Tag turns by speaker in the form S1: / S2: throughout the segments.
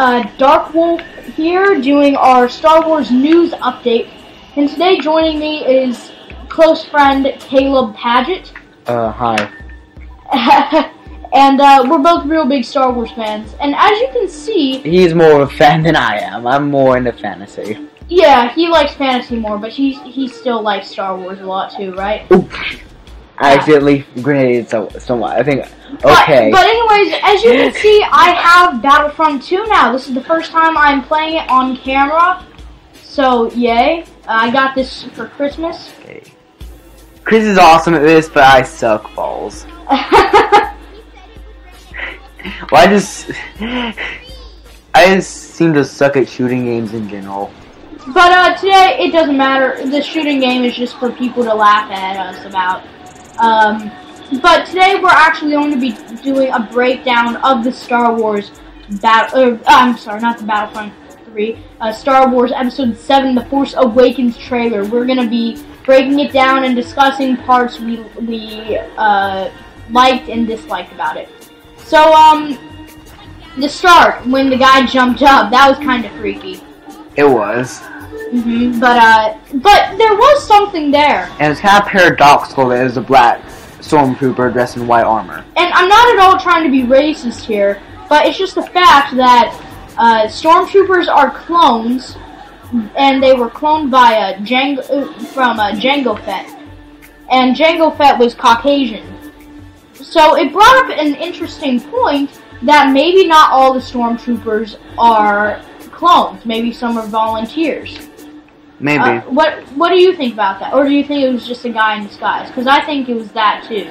S1: uh, Dark Wolf here doing our Star Wars news update. And today joining me is close friend Caleb Padgett.
S2: Uh, hi.
S1: and uh, we're both real big Star Wars fans. And as you can see,
S2: He's more of a fan than I am. I'm more into fantasy.
S1: yeah, he likes fantasy more, but he he still likes Star Wars a lot too, right?
S2: Oop. I accidentally grenaded so somewhat. I think.
S1: But-
S2: Okay.
S1: But, anyways, as you can see, I have Battlefront 2 now. This is the first time I'm playing it on camera. So, yay. Uh, I got this for Christmas.
S2: okay. Chris is awesome at this, but I suck balls. Well, I just. I just seem to suck at shooting games in general.
S1: but uh, today, it doesn't matter. The shooting game is just for people to laugh at us about. Um, but today, we're actually going to be doing a breakdown of the Star Wars battle. Uh, I'm sorry, not the Battlefront 3. Uh, Star Wars Episode 7, The Force Awakens trailer. We're going to be breaking it down and discussing parts we, we uh, liked and disliked about it. So, um, the start, when the guy jumped up, that was kind of freaky.
S2: It was.
S1: Hmm But, uh, but there was something there.
S2: And it's kind of paradoxical that it was a black stormtrooper dressed in white armor.
S1: And I'm not at all trying to be racist here, but it's just the fact that uh, stormtroopers are clones, and they were cloned by uh, Jango, uh, from uh, Jango Fett, and Jango Fett was Caucasian. So it brought up an interesting point that maybe not all the stormtroopers are clones. Maybe some are volunteers.
S2: Maybe.
S1: Uh, what What do you think about that? Or do you think it was just a guy in disguise? Because I think it was that too.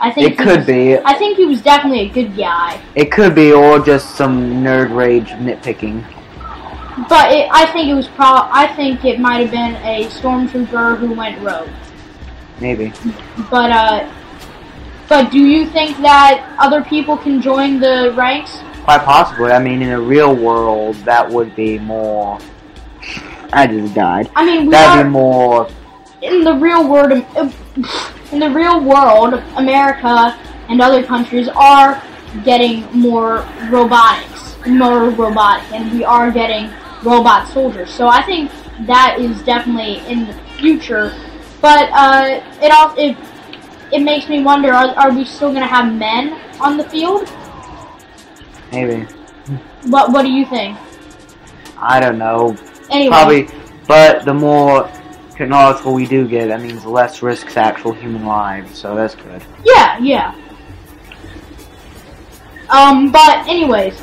S1: I think
S2: it could
S1: was-
S2: be.
S1: I think he was definitely a good guy,
S2: It could be, or just some nerd rage nitpicking.
S1: but it, I think it was pro. I think it might have been a stormtrooper who went rogue.
S2: Maybe.
S1: But uh, but do you think that other people can join the ranks?
S2: Quite possibly. I mean, in a real world, that would be more. I just died.
S1: I mean, we
S2: That'd
S1: are
S2: be more.
S1: in the real world. In the real world, America and other countries are getting more robotics, more robotic, and we are getting robot soldiers. So I think that is definitely in the future. But uh, it all it it makes me wonder: Are, are we still going to have men on the field?
S2: Maybe.
S1: What What do you think?
S2: I don't know.
S1: Anyway,
S2: Probably. But the more technological we do get, that means less risks to actual human lives, so that's good.
S1: Yeah, yeah. Um, but anyways,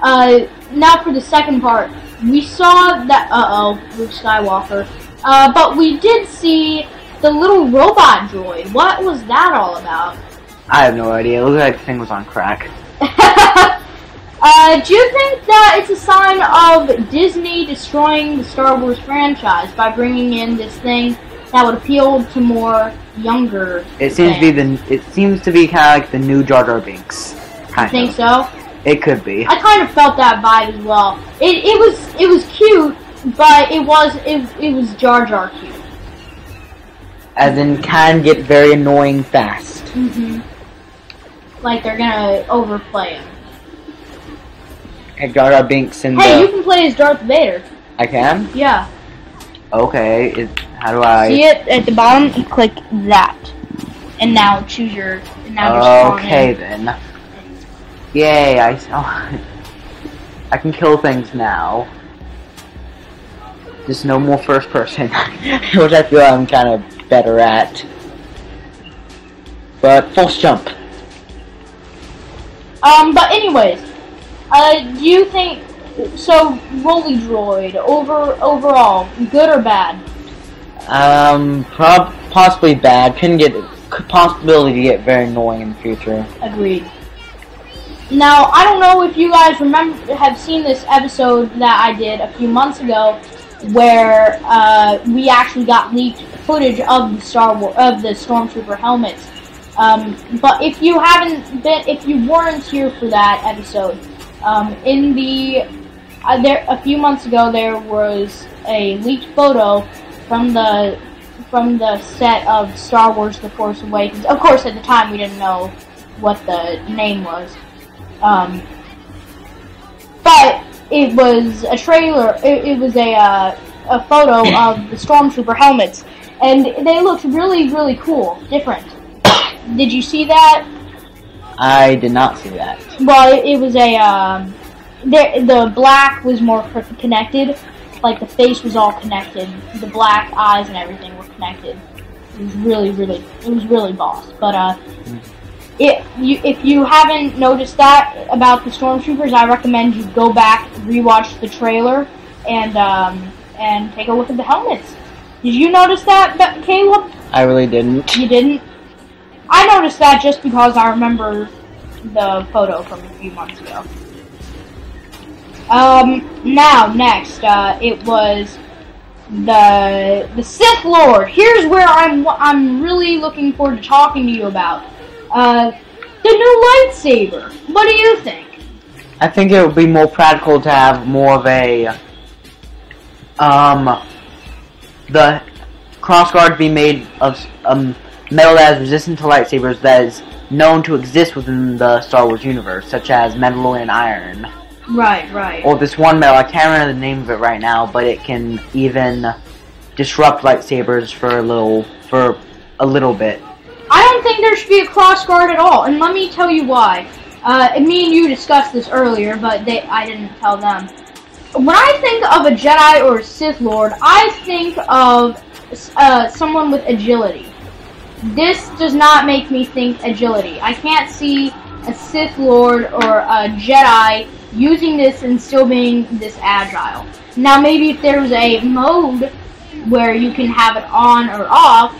S1: uh, now for the second part, we saw that. Uh oh, Luke Skywalker. Uh, but we did see the little robot droid. What was that all about?
S2: I have no idea. It looked like the thing was on crack.
S1: Uh, do you think that it's a sign of Disney destroying the Star Wars franchise by bringing in this thing that would appeal to more younger?
S2: It seems to be the. It seems to be kind of like the new Jar Jar Binks.
S1: I think
S2: of.
S1: so.
S2: It could be.
S1: I kind of felt that vibe as well. It it was it was cute, but it was it, it was Jar Jar cute.
S2: As in, can get very annoying fast.
S1: hmm Like they're gonna overplay him.
S2: Hey, Jar Jar Binks in
S1: Hey,
S2: the.
S1: you can play as Darth Vader.
S2: I can.
S1: Yeah.
S2: Okay. Is, how do I?
S1: See it at the bottom? You click that, and now choose your. And now
S2: Okay then. Yay! I oh, I can kill things now. Just no more first person, which I feel I'm kind of better at. But false jump.
S1: Um, but anyways, uh, do you think so? Rolly Droid over overall, good or bad?
S2: Um, prob possibly bad. Can get possibility to get very annoying in the future.
S1: Agreed. Now, I don't know if you guys remember have seen this episode that I did a few months ago, where uh, we actually got leaked footage of the Star War of the Stormtrooper helmets. Um, but if you haven't been, if you weren't here for that episode, um, in the uh, there a few months ago there was a leaked photo from the from the set of Star Wars: The Force Awakens. Of course, at the time we didn't know what the name was. Um, but it was a trailer. It, it was a uh, a photo of the stormtrooper helmets, and they looked really really cool, different. Did you see that?
S2: I did not see that.
S1: Well, it, it was a um, the the black was more connected, like the face was all connected. The black eyes and everything were connected. It was really, really, it was really boss. But uh, it you if you haven't noticed that about the stormtroopers, I recommend you go back, rewatch the trailer, and um, and take a look at the helmets. Did you notice that, Caleb?
S2: I really didn't.
S1: You didn't. I noticed that just because I remember the photo from a few months ago. Um, now next, uh, it was the the Sith Lord. Here's where I'm I'm really looking forward to talking to you about. Uh, the new lightsaber. What do you think?
S2: I think it would be more practical to have more of a um the crossguard be made of um metal that is resistant to lightsabers that is known to exist within the Star Wars universe, such as metal and iron.
S1: Right, right.
S2: Or this one metal, I can't remember the name of it right now, but it can even disrupt lightsabers for a little for a little bit.
S1: I don't think there should be a cross guard at all, and let me tell you why. Uh, and me and you discussed this earlier, but they, I didn't tell them. When I think of a Jedi or a Sith Lord, I think of uh, someone with agility. This does not make me think agility. I can't see a Sith Lord or a Jedi using this and still being this agile. Now, maybe if there was a mode where you can have it on or off,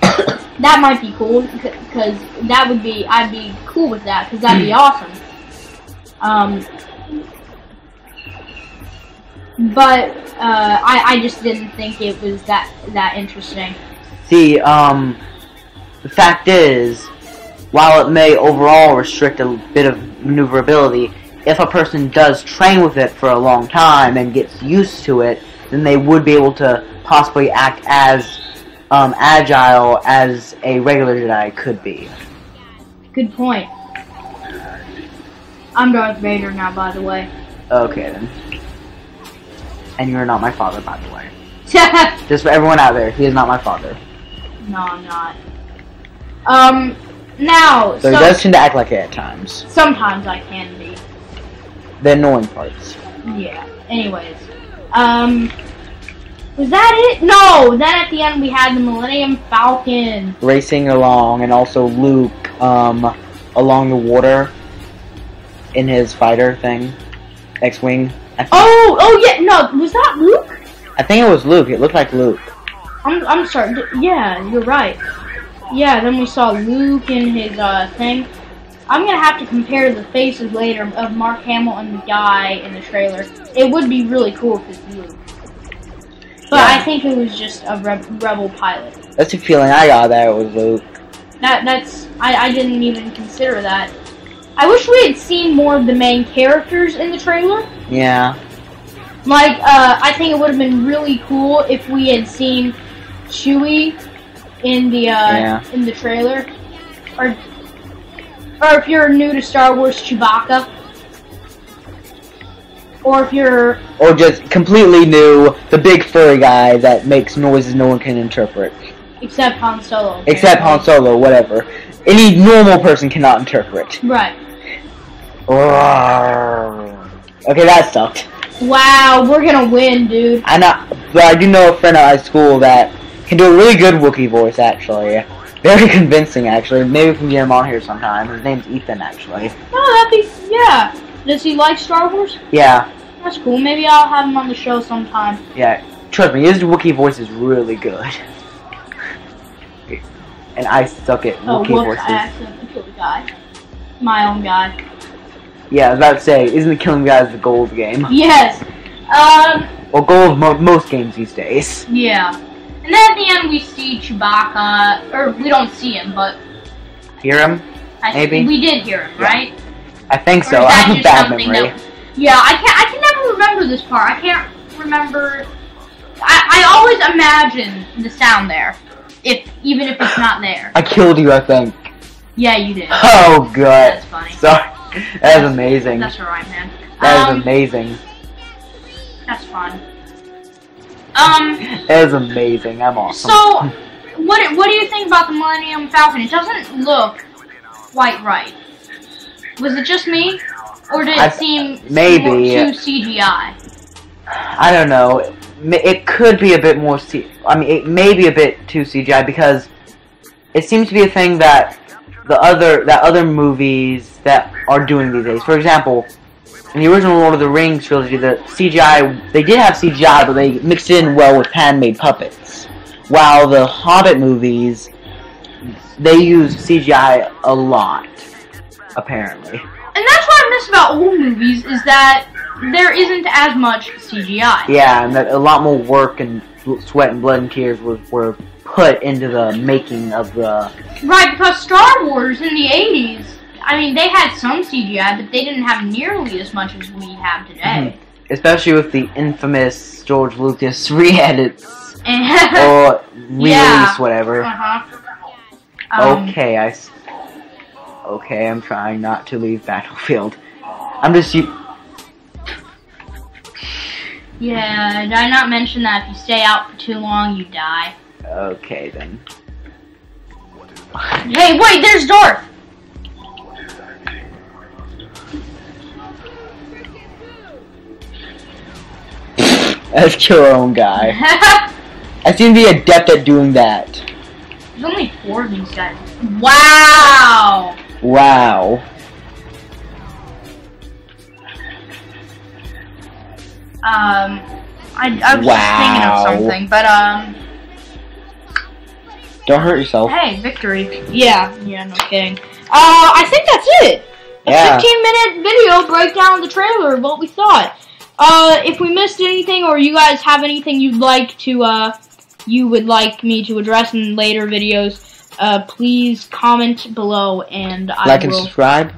S1: that might be cool because that would be I'd be cool with that because that'd be awesome. Um, but uh, I I just didn't think it was that that interesting.
S2: See, um, the fact is, while it may overall restrict a bit of maneuverability, if a person does train with it for a long time and gets used to it, then they would be able to possibly act as um, agile as a regular Jedi could be.
S1: Good point. I'm Darth Vader now, by the way.
S2: Okay then. And you're not my father, by the way. Just for everyone out there, he is not my father.
S1: no, I'm not. Um, now,
S2: So he does tend to act like it at times.
S1: sometimes I can be.
S2: The annoying parts.
S1: Yeah. Anyways, um, was that it? No. Then at the end we had the Millennium Falcon.
S2: Racing along, and also Luke, um, along the water in his fighter thing. X-Wing.
S1: Oh, oh yeah. No, was that Luke?
S2: I think it was Luke. It looked like Luke.
S1: I'm, I'm sorry. Yeah, you're right. Yeah. Then we saw Luke in his uh thing. I'm gonna have to compare the faces later of Mark Hamill and the guy in the trailer. It would be really cool if it's Luke. But
S2: Yeah.
S1: I think it was just a re- rebel pilot.
S2: That's the feeling I got that it was Luke.
S1: That that's I, I didn't even consider that. I wish we had seen more of the main characters in the trailer.
S2: Yeah.
S1: Like, uh, I think it would have been really cool if we had seen Chewie in the uh,
S2: Yeah.
S1: in the trailer, or or if you're new to Star Wars, Chewbacca, or if you're
S2: Or just completely new, the big furry guy that makes noises no one can interpret.
S1: except Han Solo.
S2: Except Han Solo, whatever. Any normal person cannot interpret.
S1: Right.
S2: Okay, that sucked.
S1: Wow, we're gonna win, dude.
S2: I know, but I do know a friend at high school that can do a really good Wookiee voice, actually. Very convincing, actually. Maybe we can get him on here sometime. His name's Ethan, actually.
S1: Oh, that'd be yeah. Does he like Star Wars?
S2: Yeah,
S1: That's cool. Maybe I'll have him on the show sometime.
S2: yeah. Trust me, his Wookiee voice is really good. And I suck at
S1: Oh,
S2: Wookiee
S1: whoops! I
S2: voices.
S1: accidentally killed a guy. My own guy.
S2: Yeah, I was about to say, isn't the killing guys the goal of the game?
S1: Yes. Um.
S2: Or goal of mo- most games these days.
S1: Yeah. And then at the end we see Chewbacca, or we don't see him, but
S2: Hear him?
S1: I
S2: Maybe.
S1: we did hear him,
S2: Yeah.
S1: right?
S2: I think so. I have a bad memory.
S1: that- Yeah, I can I can never remember this part. I can't remember. I I always imagine the sound there, if even if it's not there.
S2: I killed you, I think.
S1: Yeah, you did.
S2: Oh, good.
S1: That's funny.
S2: Sorry. That is amazing.
S1: That's alright, man.
S2: That
S1: um,
S2: is amazing.
S1: That's fun. Um,
S2: That is amazing. I'm awesome.
S1: so, what what do you think about the Millennium Falcon? It doesn't look quite right. Was it just me? Or did it
S2: I-
S1: seem
S2: maybe.
S1: too CGI?
S2: I don't know. It It could be a bit more. C- I mean, it may be a bit too CGI because it seems to be a thing that the other that other movies that are doing these days. For example, in the original Lord of the Rings trilogy, the CGI they did have CGI, but they mixed it in well with handmade puppets. While the Hobbit movies, they use CGI a lot, apparently.
S1: And that's what I miss about old movies is that there isn't as much CGI.
S2: Yeah, and that a lot more work and sweat and blood and tears were, were put into the making of the.
S1: Right, because Star Wars in the 80s, I mean, they had some CGI, but they didn't have nearly as much as we have today.
S2: Especially with the infamous George Lucas re-edits or release,
S1: Yeah.
S2: whatever.
S1: uh-huh. Um,
S2: okay, I. s- Okay, I'm trying not to leave Battlefield. I'm just you.
S1: Yeah, did I not mention that if you stay out for too long, you die?
S2: Okay then.
S1: Hey, wait, there's Darth!
S2: Let's kill our own guy. I seem to be adept at doing that.
S1: There's only four of these guys. Wow!
S2: Wow.
S1: Um, I, I was
S2: Wow.
S1: just thinking of something, but um,
S2: Don't hurt yourself.
S1: hey, victory. Yeah, yeah, no kidding. Uh, I think that's it. A
S2: Yeah.
S1: 15 minute video breakdown of the trailer of what we thought. Uh, if we missed anything or you guys have anything you'd like to, uh, you would like me to address in later videos, uh, please comment below and I
S2: Like and subscribe,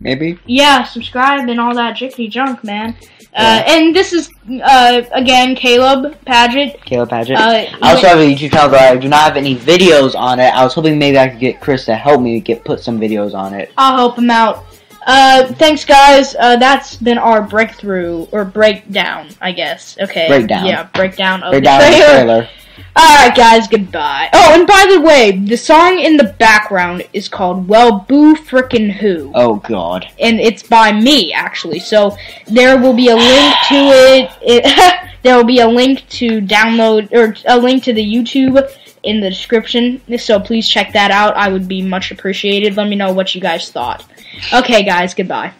S2: maybe.
S1: Yeah, subscribe and all that jiggly junk, man. Uh,
S2: Yeah.
S1: and this is, uh, again, Caleb Padgett.
S2: Caleb Padgett.
S1: Uh,
S2: I also have a YouTube channel, but I do not have any videos on it. I was hoping maybe I could get Chris to help me get put some videos on it.
S1: I'll help him out. Uh, thanks, guys. Uh, that's been our breakthrough or breakdown, I guess. Okay.
S2: Breakdown.
S1: Yeah, breakdown of
S2: Right
S1: the
S2: down in the
S1: trailer.
S2: trailer.
S1: All right, guys. Goodbye. Oh, and by the way, the song in the background is called "Well Boo Frickin' Who,"
S2: Oh God.
S1: and it's by me actually. So there will be a link to it. it there will be a link to download or a link to the YouTube in the description. So please check that out. I would be much appreciated. Let me know what you guys thought. Okay, guys. Goodbye.